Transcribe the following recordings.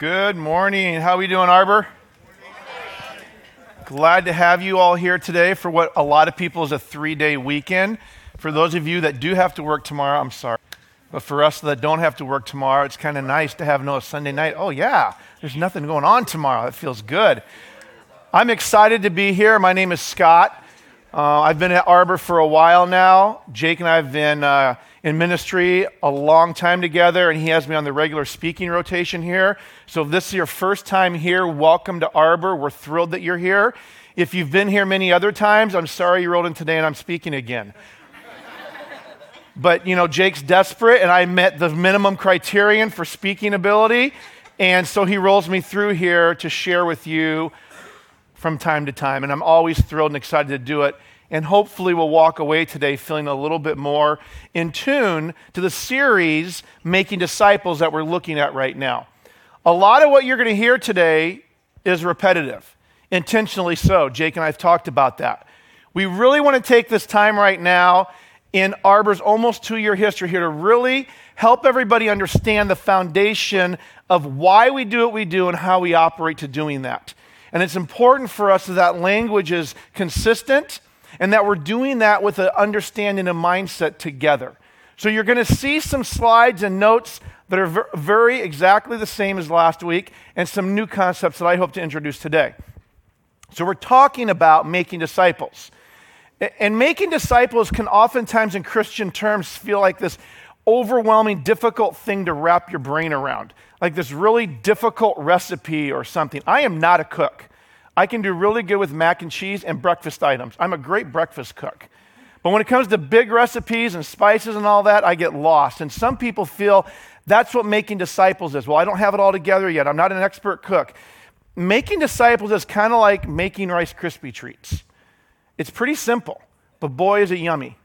Good morning. How are we doing, Arbor? Glad to have you all here today for what a lot of people is a three day weekend. For those of you that do have to work tomorrow, I'm sorry. But for us that don't have to work tomorrow, it's kind of nice to have no Sunday night. Oh, yeah, there's nothing going on tomorrow. It feels good. I'm excited to be here. My name is Scott. Uh, I've been at Arbor for a while now. Jake and I have been uh, in ministry a long time together, and he has me on the regular speaking rotation here. So if this is your first time here, welcome to Arbor. We're thrilled that you're here. If you've been here many other times, I'm sorry you rolled in today and I'm speaking again. but, you know, Jake's desperate, and I met the minimum criterion for speaking ability. And so he rolls me through here to share with you from time to time. And I'm always thrilled and excited to do it. And hopefully, we'll walk away today feeling a little bit more in tune to the series, Making Disciples, that we're looking at right now. A lot of what you're going to hear today is repetitive, intentionally so. Jake and I have talked about that. We really want to take this time right now in Arbor's almost two year history here to really help everybody understand the foundation of why we do what we do and how we operate to doing that. And it's important for us that that language is consistent and that we're doing that with an understanding and mindset together. So you're going to see some slides and notes that are very exactly the same as last week and some new concepts that I hope to introduce today. So we're talking about making disciples. And making disciples can oftentimes in Christian terms feel like this overwhelming, difficult thing to wrap your brain around, like this really difficult recipe or something. I am not a cook. I can do really good with mac and cheese and breakfast items. I'm a great breakfast cook. But when it comes to big recipes and spices and all that, I get lost. And some people feel that's what making disciples is. Well, I don't have it all together yet. I'm not an expert cook. Making disciples is kind of like making Rice Krispie treats. It's pretty simple, but boy, is it yummy.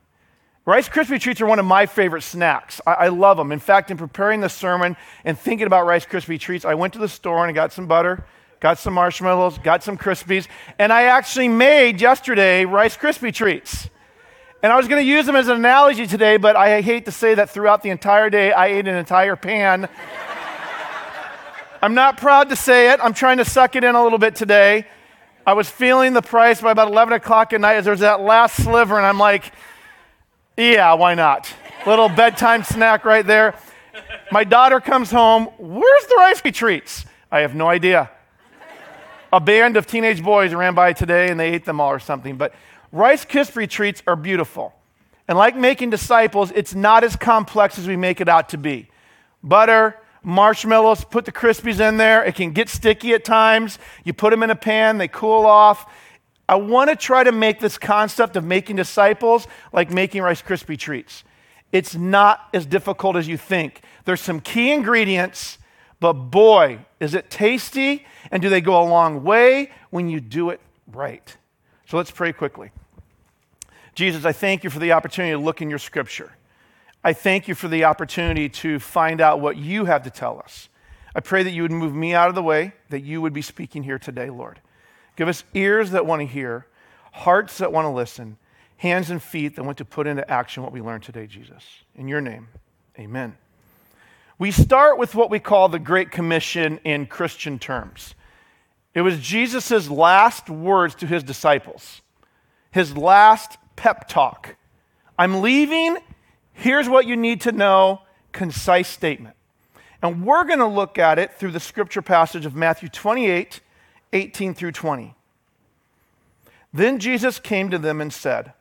Rice Krispie treats are one of my favorite snacks. I, I, love them. In fact, in preparing the sermon and thinking about Rice Krispie treats, I went to the store and I got some butter, got some marshmallows, got some Krispies, and I actually made yesterday Rice Krispie treats. And I was going to use them as an analogy today, but I hate to say that throughout the entire day, I ate an entire pan. I'm not proud to say it. I'm trying to suck it in a little bit today. I was feeling the price by about 11 o'clock at night as there's that last sliver, and I'm like, yeah, why not? Little bedtime snack right there. My daughter comes home. Where's the Rice Krispie treats? I have no idea. A band of teenage boys ran by today and they ate them all or something. But Rice Krispie treats are beautiful. And like making disciples, it's not as complex as we make it out to be. Butter, marshmallows, put the Krispies in there. It can get sticky at times. You put them in a pan, they cool off. I want to try to make this concept of making disciples like making Rice Krispie treats. It's not as difficult as you think. There's some key ingredients, but boy, is it tasty and do they go a long way when you do it right. So let's pray quickly. Jesus, I thank you for the opportunity to look in your scripture. I thank you for the opportunity to find out what you have to tell us. I pray that you would move me out of the way, that you would be speaking here today, Lord. Give us ears that want to hear, hearts that want to listen, hands and feet that want to put into action what we learned today, Jesus. In your name, amen. We start with what we call the Great Commission in Christian terms. It was Jesus' last words to his disciples, his last pep talk. I'm leaving. Here's what you need to know. Concise statement. And we're going to look at it through the scripture passage of Matthew 28 18 through 20. Then Jesus came to them and said,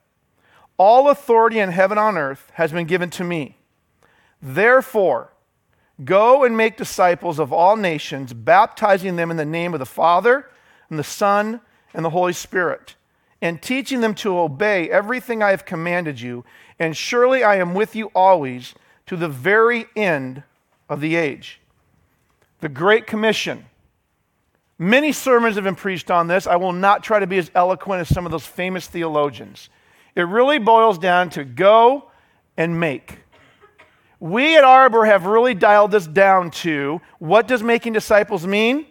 All authority in heaven and on earth has been given to me. Therefore, go and make disciples of all nations, baptizing them in the name of the Father, and the Son, and the Holy Spirit, and teaching them to obey everything I have commanded you. And surely I am with you always to the very end of the age. The Great Commission Many sermons have been preached on this. I will not try to be as eloquent as some of those famous theologians. It really boils down to go and make. We at Arbor have really dialed this down to what does making disciples mean?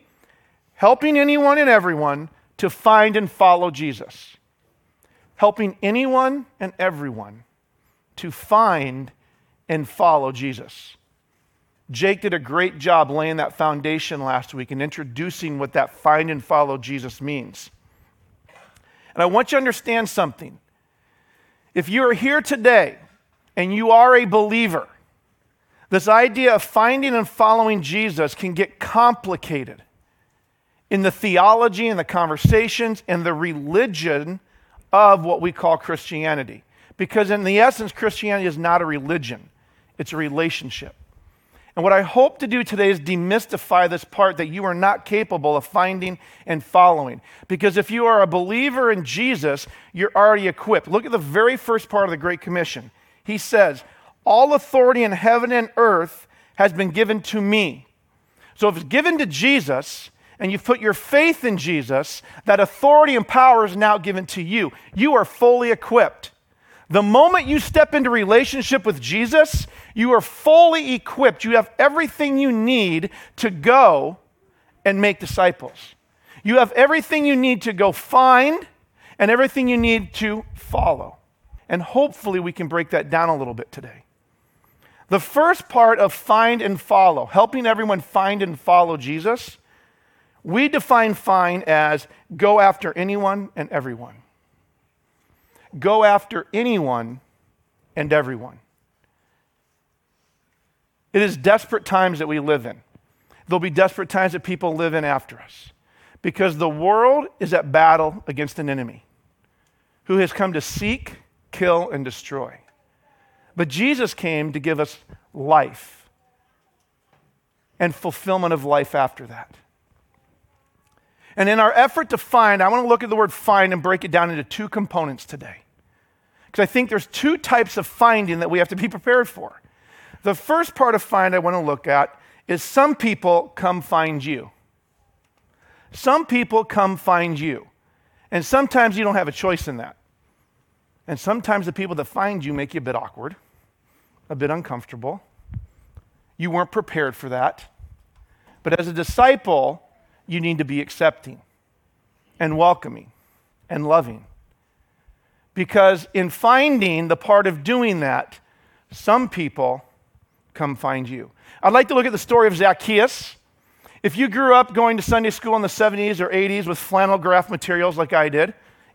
Helping anyone and everyone to find and follow Jesus. Helping anyone and everyone to find and follow Jesus. Jake did a great job laying that foundation last week and introducing what that find and follow Jesus means. And I want you to understand something. If you are here today and you are a believer, this idea of finding and following Jesus can get complicated in the theology and the conversations and the religion of what we call Christianity. Because, in the essence, Christianity is not a religion, it's a relationship. And what I hope to do today is demystify this part that you are not capable of finding and following. Because if you are a believer in Jesus, you're already equipped. Look at the very first part of the Great Commission. He says, All authority in heaven and earth has been given to me. So if it's given to Jesus, and you've put your faith in Jesus, that authority and power is now given to you. You are fully equipped. The moment you step into relationship with Jesus, you are fully equipped. You have everything you need to go and make disciples. You have everything you need to go find and everything you need to follow. And hopefully, we can break that down a little bit today. The first part of find and follow, helping everyone find and follow Jesus, we define find as go after anyone and everyone go after anyone and everyone. It is desperate times that we live in. There'll be desperate times that people live in after us because the world is at battle against an enemy who has come to seek, kill, and destroy. But Jesus came to give us life and fulfillment of life after that. And in our effort to find, I want to look at the word find and break it down into two components today. Because I think there's two types of finding that we have to be prepared for. The first part of find I want to look at is some people come find you. Some people come find you. And sometimes you don't have a choice in that. And sometimes the people that find you make you a bit awkward, a bit uncomfortable. You weren't prepared for that. But as a disciple, you need to be accepting and welcoming and loving. Because in finding the part of doing that, some people come find you. I'd like to look at the story of Zacchaeus. If you grew up going to Sunday school in the 70s or 80s with flannel graph materials like I did,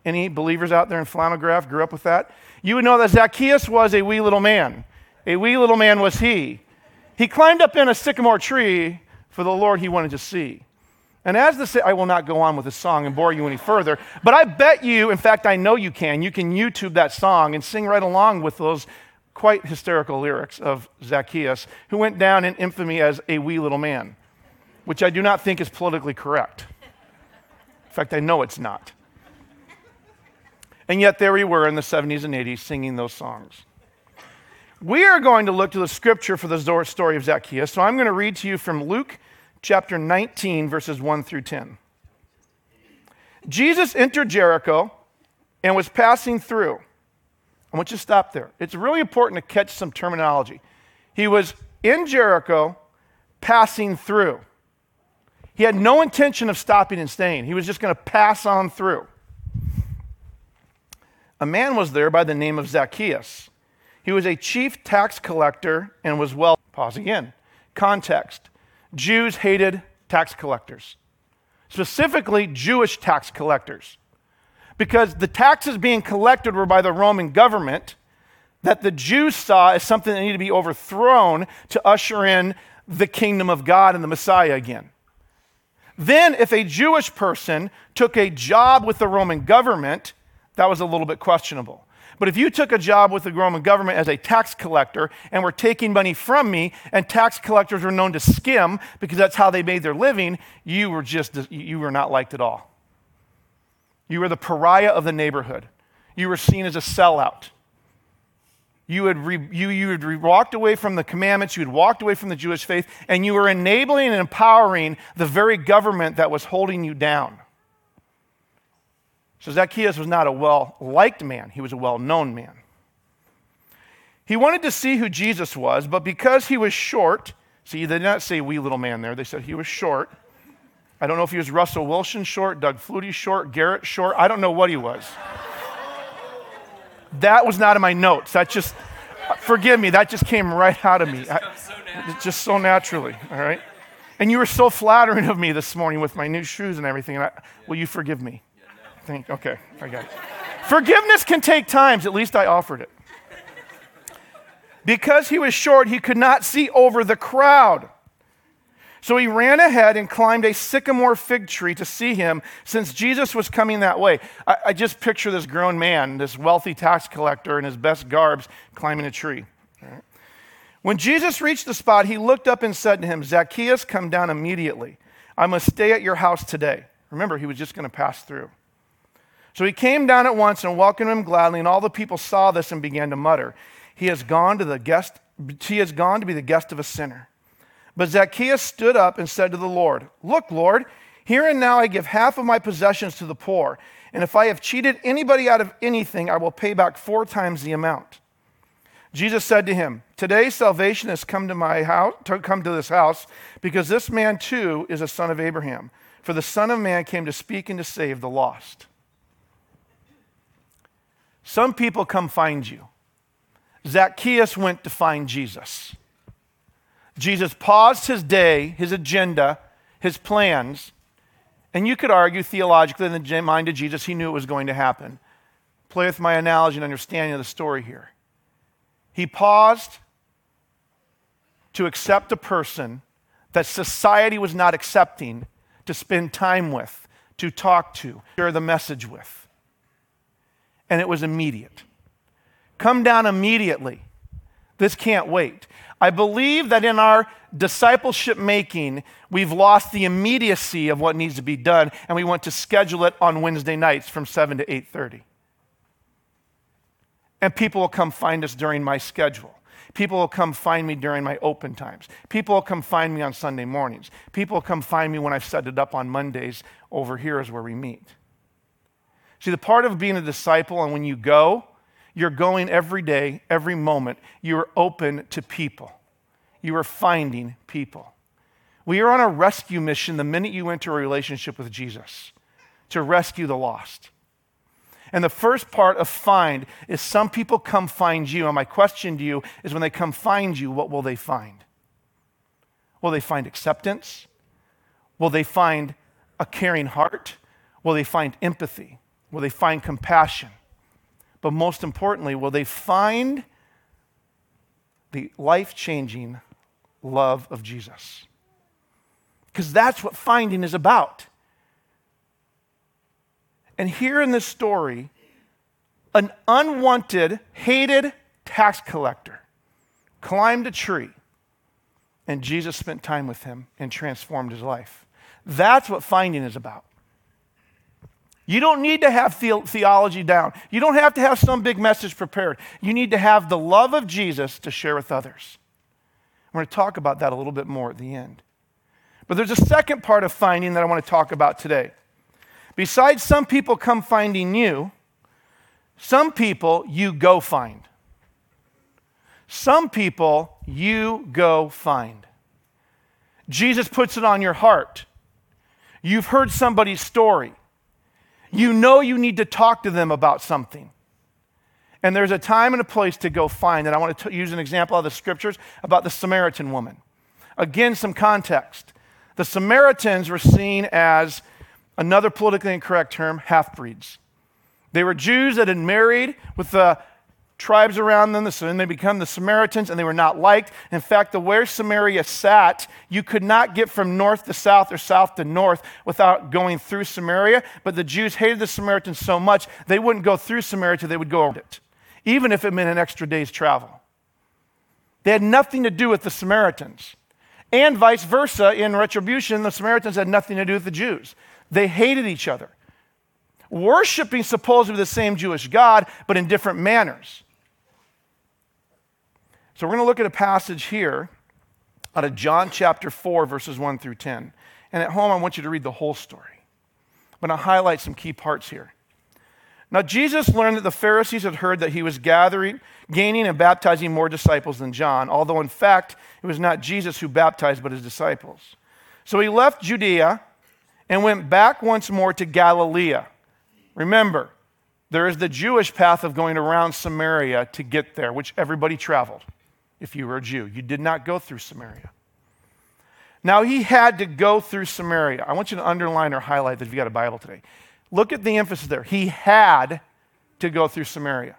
any believers out there in flannel graph grew up with that? You would know that Zacchaeus was a wee little man. A wee little man was he. He climbed up in a sycamore tree for the Lord he wanted to see. And as the, I will not go on with the song and bore you any further, but I bet you, in fact, I know you can, you can YouTube that song and sing right along with those quite hysterical lyrics of Zacchaeus, who went down in infamy as a wee little man, which I do not think is politically correct. In fact, I know it's not. And yet, there we were in the 70s and 80s singing those songs. We are going to look to the scripture for the story of Zacchaeus. So I'm going to read to you from Luke chapter 19, verses 1 through 10. Jesus entered Jericho and was passing through. I want you to stop there. It's really important to catch some terminology. He was in Jericho, passing through. He had no intention of stopping and staying, he was just going to pass on through. A man was there by the name of Zacchaeus. He was a chief tax collector and was well. Pause again. Context. Jews hated tax collectors, specifically Jewish tax collectors, because the taxes being collected were by the Roman government that the Jews saw as something that needed to be overthrown to usher in the kingdom of God and the Messiah again. Then, if a Jewish person took a job with the Roman government, that was a little bit questionable. But if you took a job with the Roman government as a tax collector and were taking money from me, and tax collectors were known to skim because that's how they made their living, you were just, you were not liked at all. You were the pariah of the neighborhood. You were seen as a sellout. You had, re, you, you had walked away from the commandments, you had walked away from the Jewish faith, and you were enabling and empowering the very government that was holding you down. So Zacchaeus was not a well liked man, he was a well known man. He wanted to see who Jesus was, but because he was short, see, they did not say wee little man there, they said he was short. I don't know if he was Russell Wilson short, Doug Flutie short, Garrett short. I don't know what he was. that was not in my notes. That just, Forgive me, that just came right out of me. I, just so naturally, all right? And you were so flattering of me this morning with my new shoes and everything. And I, will you forgive me? Think, okay, I got it. Forgiveness can take times. At least I offered it. Because he was short, he could not see over the crowd. So he ran ahead and climbed a sycamore fig tree to see him, since Jesus was coming that way. I, I, just picture this grown man, this wealthy tax collector in his best garbs, climbing a tree. When Jesus reached the spot, he looked up and said to him, Zacchaeus, come down immediately. I must stay at your house today. Remember, he was just going to pass through. So he came down at once and welcomed him gladly, and all the people saw this and began to mutter, He has gone to the guest, he has gone to be the guest of a sinner. But Zacchaeus stood up and said to the Lord, Look, Lord, here and now I give half of my possessions to the poor, and if I have cheated anybody out of anything, I will pay back four times the amount. Jesus said to him, Today salvation has come to my house, to come to this house, because this man too is a son of Abraham. For the Son of Man came to speak and to save the lost. Some people come find you. Zacchaeus went to find Jesus. Jesus paused his day, his agenda, his plans, and you could argue theologically in the mind of Jesus, he knew it was going to happen. Play with my analogy and understanding of the story here. He paused to accept a person that society was not accepting to spend time with, to talk to, share the message with. And it was immediate. Come down immediately. This can't wait. I believe that in our discipleship making, we've lost the immediacy of what needs to be done, and we want to schedule it on Wednesday nights from 7 to 8:30. And people will come find us during my schedule. People will come find me during my open times. People will come find me on Sunday mornings. People will come find me when I've set it up on Mondays. Over here is where we meet. See, the part of being a disciple, and when you go, you're going every day, every moment. You're open to people. You are finding people. We are on a rescue mission the minute you enter a relationship with Jesus to rescue the lost. And the first part of find is some people come find you. And my question to you is when they come find you, what will they find? Will they find acceptance? Will they find a caring heart? Will they find empathy? Will they find compassion? But most importantly, will they find the life changing love of Jesus? Because that's what finding is about. And here in this story, an unwanted, hated tax collector climbed a tree, and Jesus spent time with him and transformed his life. That's what finding is about. You don't need to have the- theology down. You don't have to have some big message prepared. You need to have the love of Jesus to share with others. We're going to talk about that a little bit more at the end. But there's a second part of finding that I want to talk about today. Besides some people come finding you, some people you go find. Some people you go find. Jesus puts it on your heart. You've heard somebody's story. You know you need to talk to them about something. And there's a time and a place to go find. And I want to t- use an example of the scriptures about the Samaritan woman. Again, some context. The Samaritans were seen as another politically incorrect term, half breeds. They were Jews that had married with the tribes around them, then they become the Samaritans, and they were not liked. In fact, the where Samaria sat, you could not get from north to south or south to north without going through Samaria. But the Jews hated the Samaritans so much, they wouldn't go through Samaria, they would go around it, even if it meant an extra day's travel. They had nothing to do with the Samaritans. And vice versa, in retribution, the Samaritans had nothing to do with the Jews. They hated each other, worshiping supposedly the same Jewish God, but in different manners. So we're going to look at a passage here out of John chapter 4, verses 1 through 10. And at home, I want you to read the whole story. But I'll highlight some key parts here. Now, Jesus learned that the Pharisees had heard that he was gathering, gaining, and baptizing more disciples than John, although in fact, it was not Jesus who baptized, but his disciples. So he left Judea and went back once more to Galilee. Remember, There is the Jewish path of going around Samaria to get there, which everybody traveled if you were a Jew. You did not go through Samaria. Now, he had to go through Samaria. I want you to underline or highlight that if you got a Bible today. Look at the emphasis there. He had to go through Samaria.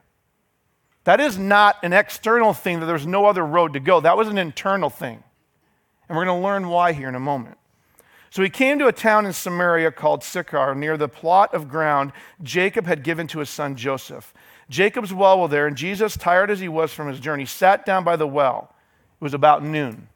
That is not an external thing that there's no other road to go. That was an internal thing. And we're going to learn why here in a moment. So he came to a town in Samaria called Sychar, near the plot of ground Jacob had given to his son Joseph. Jacob's well was there, and Jesus, tired as he was from his journey, sat down by the well. It was about noon.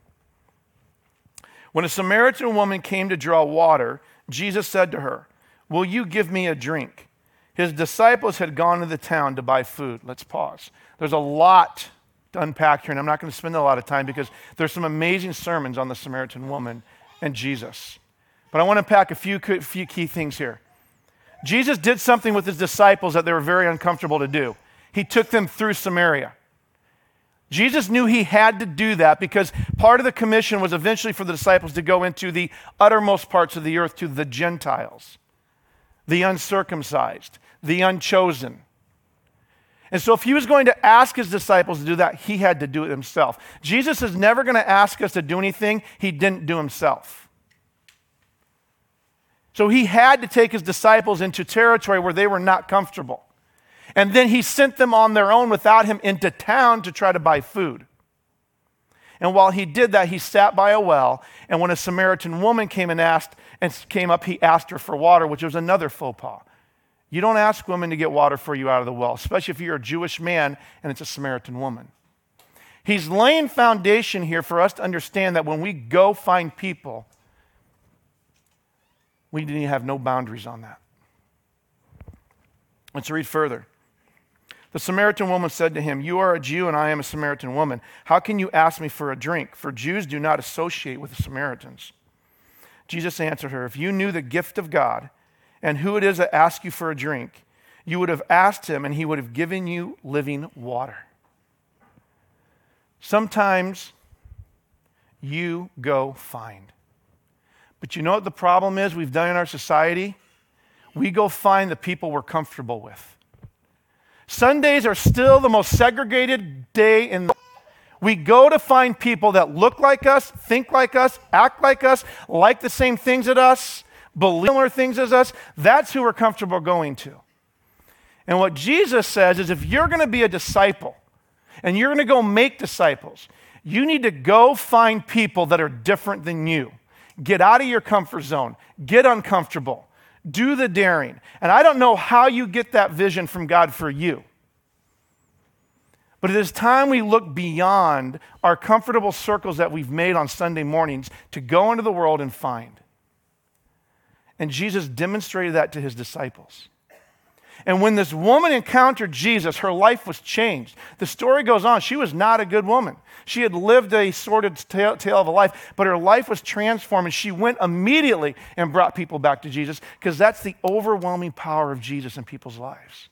When a Samaritan woman came to draw water, Jesus said to her, Will you give me a drink? His disciples had gone to the town to buy food. Let's pause. There's a lot to unpack here, and I'm not going to spend a lot of time because there's some amazing sermons on the Samaritan woman and Jesus. But I want to unpack a few, few key things here. Jesus did something with his disciples that they were very uncomfortable to do. He took them through Samaria. Jesus knew he had to do that because part of the commission was eventually for the disciples to go into the uttermost parts of the earth to the Gentiles, the uncircumcised, the unchosen. And so, if he was going to ask his disciples to do that, he had to do it himself. Jesus is never going to ask us to do anything he didn't do himself. So he had to take his disciples into territory where they were not comfortable. And then he sent them on their own without him into town to try to buy food. And while he did that, he sat by a well. And when a Samaritan woman came and asked and came up, he asked her for water, which was another faux pas. You don't ask women to get water for you out of the well, especially if you're a Jewish man and it's a Samaritan woman. He's laying foundation here for us to understand that when we go find people, we to have no boundaries on that. Let's read further. The Samaritan woman said to him, You are a Jew and I am a Samaritan woman. How can you ask me for a drink? For Jews do not associate with the Samaritans. Jesus answered her, If you knew the gift of God and who it is that asks you for a drink, you would have asked him and he would have given you living water. Sometimes you go find. But you know what the problem is we've done in our society? We go find the people we're comfortable with. Sundays are still the most segregated day in the we go to find people that look like us, think like us, act like us, like the same things as us, believe similar things as us. That's who we're comfortable going to. And what Jesus says is if you're going to be a disciple and you're going to go make disciples, you need to go find people that are different than you. Get out of your comfort zone. Get uncomfortable. Do the daring. And I don't know how you get that vision from God for you. But it is time we look beyond our comfortable circles that we've made on Sunday mornings to go into the world and find. And Jesus demonstrated that to his disciples. And when this woman encountered Jesus, her life was changed. The story goes on. She was not a good woman. She had lived a sordid tale, tale of a life, but her life was transformed, and she went immediately and brought people back to Jesus because that's the overwhelming power of Jesus in people's lives.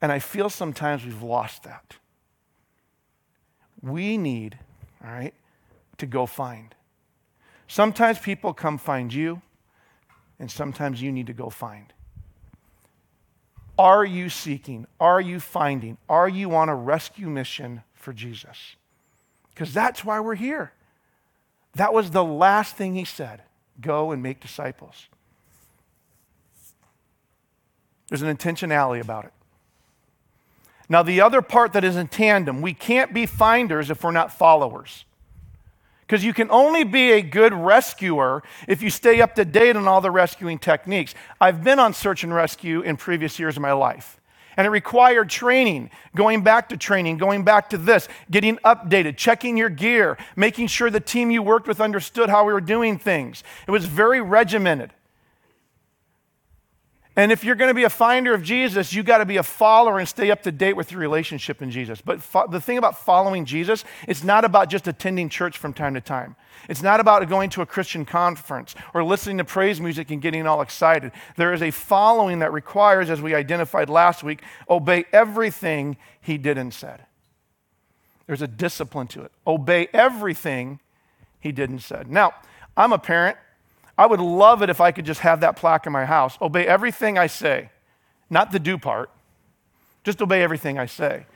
And I feel sometimes we've lost that. We need, all right, to go find. Sometimes people come find you, and sometimes you need to go find. Are you seeking? Are you finding? Are you on a rescue mission for Jesus? Because that's why we're here. That was the last thing he said go and make disciples. There's an intentionality about it. Now, the other part that is in tandem, we can't be finders if we're not followers. Because you can only be a good rescuer if you stay up to date on all the rescuing techniques. I've been on search and rescue in previous years of my life. And it required training, going back to training, going back to this, getting updated, checking your gear, making sure the team you worked with understood how we were doing things. It was very regimented. And if you're going to be a finder of Jesus, you got to be a follower and stay up to date with your relationship in Jesus. But fo- the thing about following Jesus, it's not about just attending church from time to time. It's not about going to a Christian conference or listening to praise music and getting all excited. There is a following that requires, as we identified last week, obey everything he did and said. There's a discipline to it. Obey everything he did and said. Now, I'm a parent I would love it if I could just have that plaque in my house. Obey everything I say. not the do part. Just obey everything I say.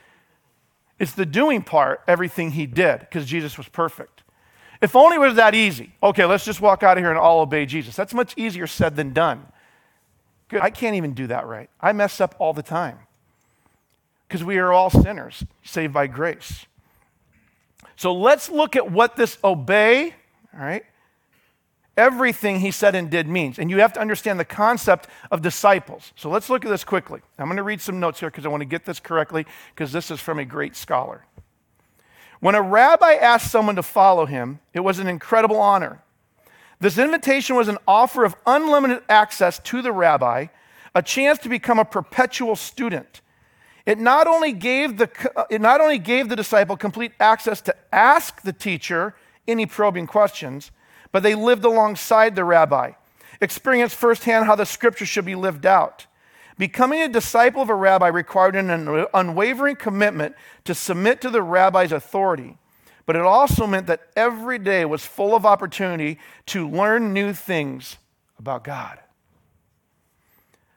It's the doing part, everything he did, because Jesus was perfect. If only it was that easy. Okay, let's just walk out of here and all obey Jesus. That's much easier said than done. Good. I can't even do that right. I mess up all the time because we are all sinners saved by grace. So let's look at what this obey, all right, everything he said and did means. And you have to understand the concept of disciples. So let's look at this quickly. I'm going to read some notes here because I want to get this correctly because this is from a great scholar. When a rabbi asked someone to follow him, it was an incredible honor. This invitation was an offer of unlimited access to the rabbi, a chance to become a perpetual student. It not only gave the, uh, it not only gave the disciple complete access to ask the teacher any probing questions, but they lived alongside the rabbi, experienced firsthand how the scripture should be lived out. Becoming a disciple of a rabbi required an unwavering commitment to submit to the rabbi's authority but it also meant that every day was full of opportunity to learn new things about God.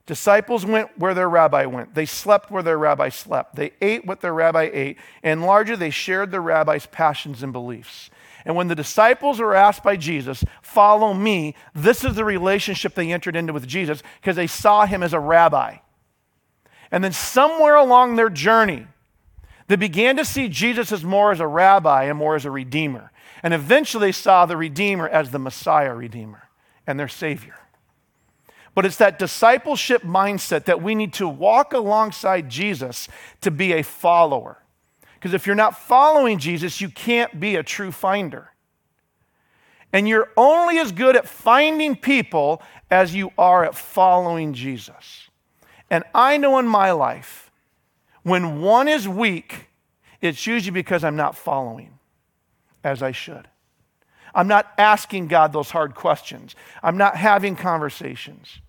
Disciples went where their rabbi went. They slept where their rabbi slept. They ate what their rabbi ate. And larger, they shared the rabbi's passions and beliefs. And when the disciples were asked by Jesus, Follow me, this is the relationship they entered into with Jesus because they saw him as a rabbi. And then somewhere along their journey, they began to see Jesus as more as a rabbi and more as a redeemer. And eventually saw the redeemer as the Messiah redeemer and their savior. But it's that discipleship mindset that we need to walk alongside Jesus to be a follower. Because if you're not following Jesus, you can't be a true finder. And you're only as good at finding people as you are at following Jesus. And I know in my life, when one is weak, it's usually because I'm not following as I should. I'm not asking God those hard questions. I'm not having conversations.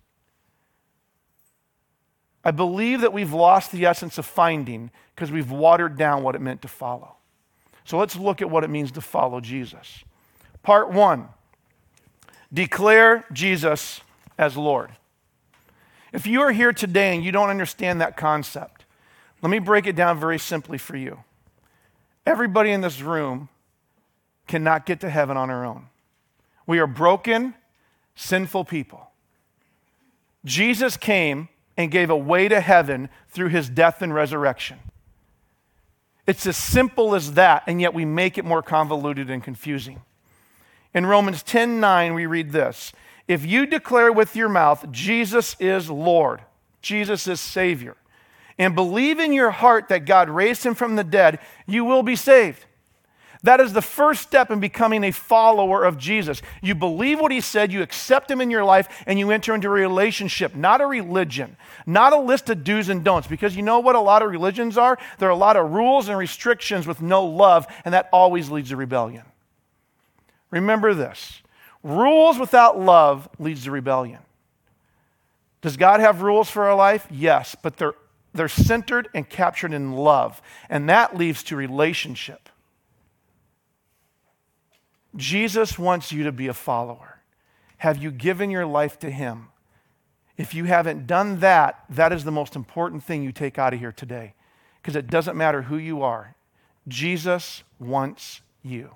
I believe that we've lost the essence of finding because we've watered down what it meant to follow. So let's look at what it means to follow Jesus. Part one declare Jesus as Lord. If you are here today and you don't understand that concept, let me break it down very simply for you. Everybody in this room cannot get to heaven on our own. We are broken, sinful people. Jesus came and gave a way to heaven through his death and resurrection. It's as simple as that, and yet we make it more convoluted and confusing. In Romans 10 9, we read this If you declare with your mouth, Jesus is Lord, Jesus is Savior, and believe in your heart that God raised him from the dead, you will be saved. That is the first step in becoming a follower of Jesus. You believe what he said, you accept him in your life, and you enter into a relationship, not a religion, not a list of do's and don'ts. Because you know what a lot of religions are? There are a lot of rules and restrictions with no love, and that always leads to rebellion. Remember this rules without love leads to rebellion. Does God have rules for our life? Yes, but they're they're centered and captured in love, and that leads to relationship. Jesus wants you to be a follower. Have you given your life to Him? If you haven't done that, that is the most important thing you take out of here today. Because it doesn't matter who you are, Jesus wants you.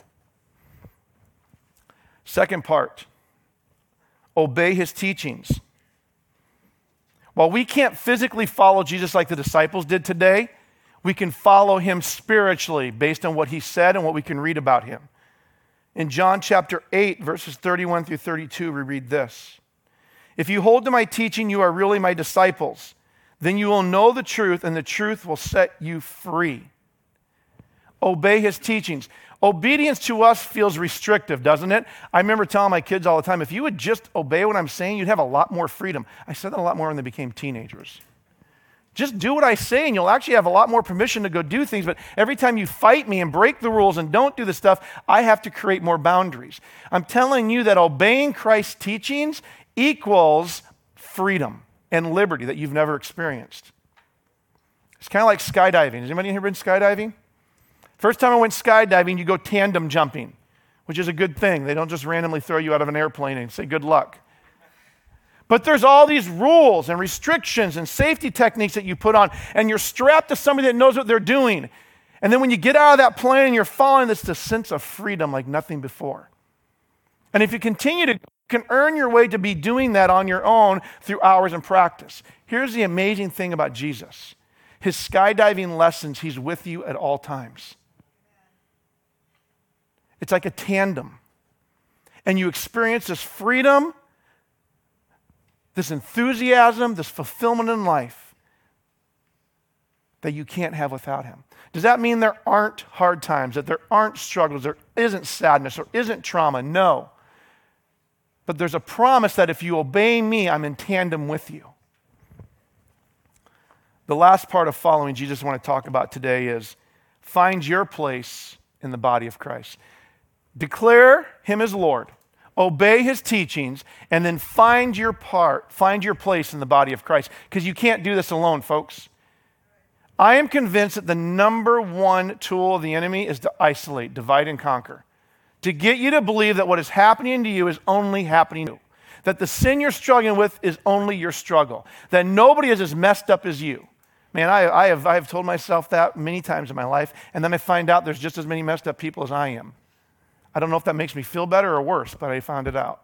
Second part obey His teachings. While we can't physically follow Jesus like the disciples did today, we can follow him spiritually based on what he said and what we can read about him. In John chapter 8, verses 31 through 32, we read this If you hold to my teaching, you are really my disciples. Then you will know the truth, and the truth will set you free. Obey his teachings. Obedience to us feels restrictive, doesn't it? I remember telling my kids all the time if you would just obey what I'm saying, you'd have a lot more freedom. I said that a lot more when they became teenagers. Just do what I say, and you'll actually have a lot more permission to go do things. But every time you fight me and break the rules and don't do the stuff, I have to create more boundaries. I'm telling you that obeying Christ's teachings equals freedom and liberty that you've never experienced. It's kind of like skydiving. Has anybody here been skydiving? First time I went skydiving, you go tandem jumping, which is a good thing. They don't just randomly throw you out of an airplane and say good luck. But there's all these rules and restrictions and safety techniques that you put on, and you're strapped to somebody that knows what they're doing. And then when you get out of that plane and you're falling, it's the sense of freedom like nothing before. And if you continue to you can earn your way to be doing that on your own through hours and practice. Here's the amazing thing about Jesus his skydiving lessons, he's with you at all times. It's like a tandem. And you experience this freedom this enthusiasm, this fulfillment in life that you can't have without Him. Does that mean there aren't hard times, that there aren't struggles, there isn't sadness, there isn't trauma? No. But there's a promise that if you obey me, I'm in tandem with you. The last part of following Jesus I want to talk about today is find your place in the body of Christ. Declare him as Lord obey his teachings, and then find your part, find your place in the body of Christ. Because you can't do this alone, folks. I am convinced that the number one tool of the enemy is to isolate, divide, and conquer. To get you to believe that what is happening to you is only happening to you. That the sin you're struggling with is only your struggle. That nobody is as messed up as you. Man, I, I, have, I have told myself that many times in my life, and then I find out there's just as many messed up people as I am. I don't know if that makes me feel better or worse, but I found it out.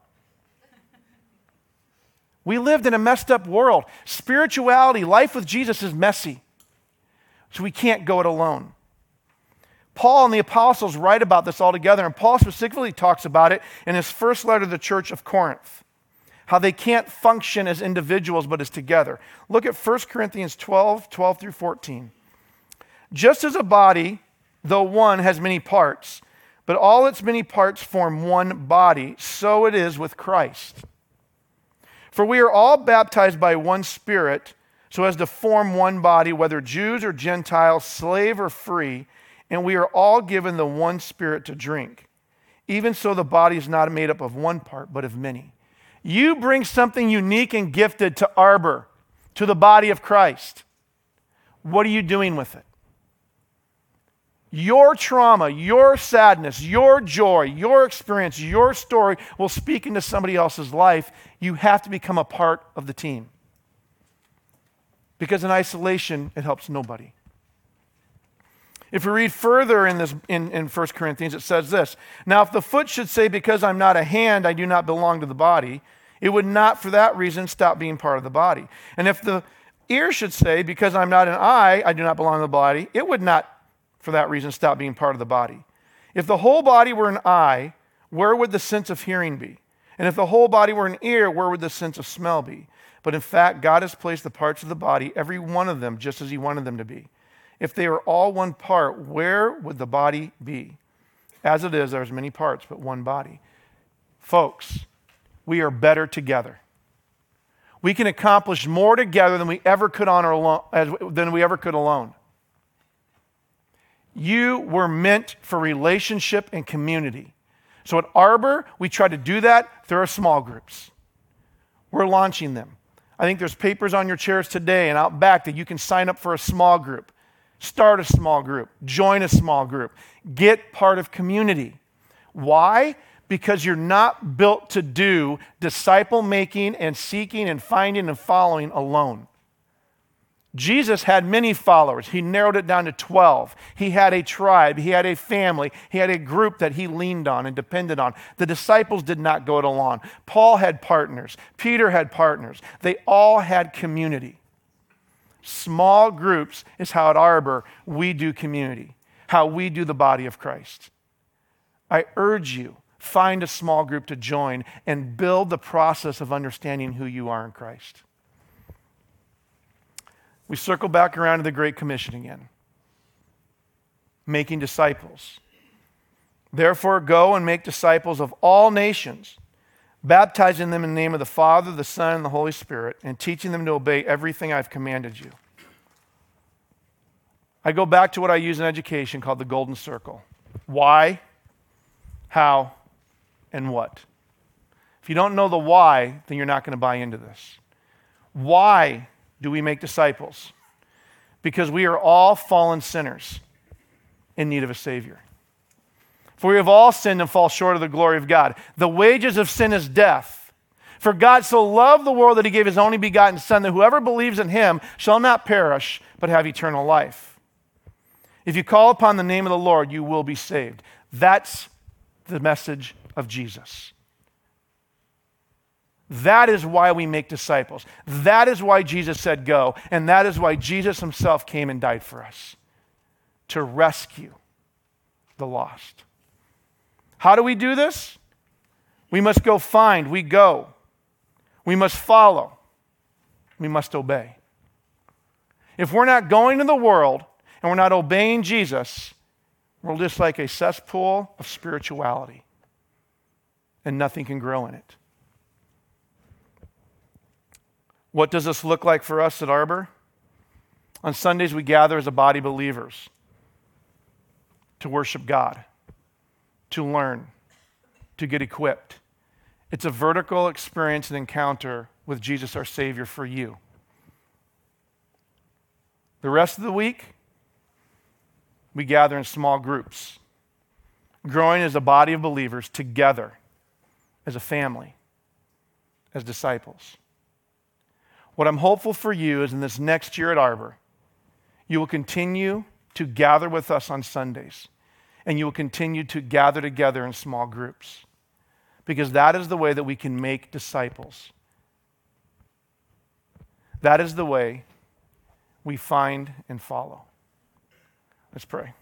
We lived in a messed up world. Spirituality, life with Jesus is messy. So we can't go it alone. Paul and the apostles write about this all together, and Paul specifically talks about it in his first letter to the church of Corinth. How they can't function as individuals, but as together. Look at 1 Corinthians 12, 12 through 14. Just as a body, though one, has many parts, but all its many parts form one body. So it is with Christ. For we are all baptized by one Spirit, so as to form one body, whether Jews or Gentiles, slave or free, and we are all given the one Spirit to drink. Even so, the body is not made up of one part, but of many. You bring something unique and gifted to Arbor, to the body of Christ. What are you doing with it? Your trauma, your sadness, your joy, your experience, your story will speak into somebody else's life. You have to become a part of the team. Because in isolation, it helps nobody. If we read further in, this, in, in 1 Corinthians, it says this Now, if the foot should say, Because I'm not a hand, I do not belong to the body, it would not, for that reason, stop being part of the body. And if the ear should say, Because I'm not an eye, I do not belong to the body, it would not for that reason, stop being part of the body. If the whole body were an eye, where would the sense of hearing be? And if the whole body were an ear, where would the sense of smell be? But in fact, God has placed the parts of the body, every one of them, just as He wanted them to be. If they were all one part, where would the body be? As it is, there's many parts, but one body. Folks, we are better together. We can accomplish more together than we ever could on our alone, than we ever could alone. You were meant for relationship and community. So at Arbor, we try to do that through our small groups. We're launching them. I think there's papers on your chairs today and out back that you can sign up for a small group. Start a small group, join a small group, get part of community. Why? Because you're not built to do disciple making and seeking and finding and following alone. Jesus had many followers. He narrowed it down to 12. He had a tribe, he had a family, he had a group that he leaned on and depended on. The disciples did not go it alone. Paul had partners, Peter had partners. They all had community. Small groups is how at Arbor we do community, how we do the body of Christ. I urge you, find a small group to join and build the process of understanding who you are in Christ we circle back around to the Great Commission again making disciples. Therefore, go and make disciples of all nations, baptizing them in the name of the Father, the Son, and the Holy Spirit, and teaching them to obey everything I've commanded you. I go back to what I use in education called the Golden Circle why, how, and what. If you don't know the why, then you're not going to buy into this. Why do we make disciples? Because we are all fallen sinners in need of a Savior. For we have all sinned and fall short of the glory of God. The wages of sin is death. For God so loved the world that he gave his only begotten Son, that whoever believes in him shall not perish, but have eternal life. If you call upon the name of the Lord, you will be saved. That's the message of Jesus. That is why we make disciples. That is why Jesus said go. And that is why Jesus himself came and died for us to rescue the lost. How do we do this? We must go find, we go. We must follow, we must obey. If we're not going to the world and we're not obeying Jesus, we're just like a cesspool of spirituality, and nothing can grow in it. What does this look like for us at Arbor? On Sundays, we gather as a body of believers to worship God, to learn, to get equipped. It's a vertical experience and encounter with Jesus, our Savior, for you. The rest of the week, we gather in small groups, growing as a body of believers together, as a family, as disciples. What I'm hopeful for you is in this next year at Arbor, you will continue to gather with us on Sundays, and you will continue to gather together in small groups, because that is the way that we can make disciples. That is the way we find and follow. Let's pray.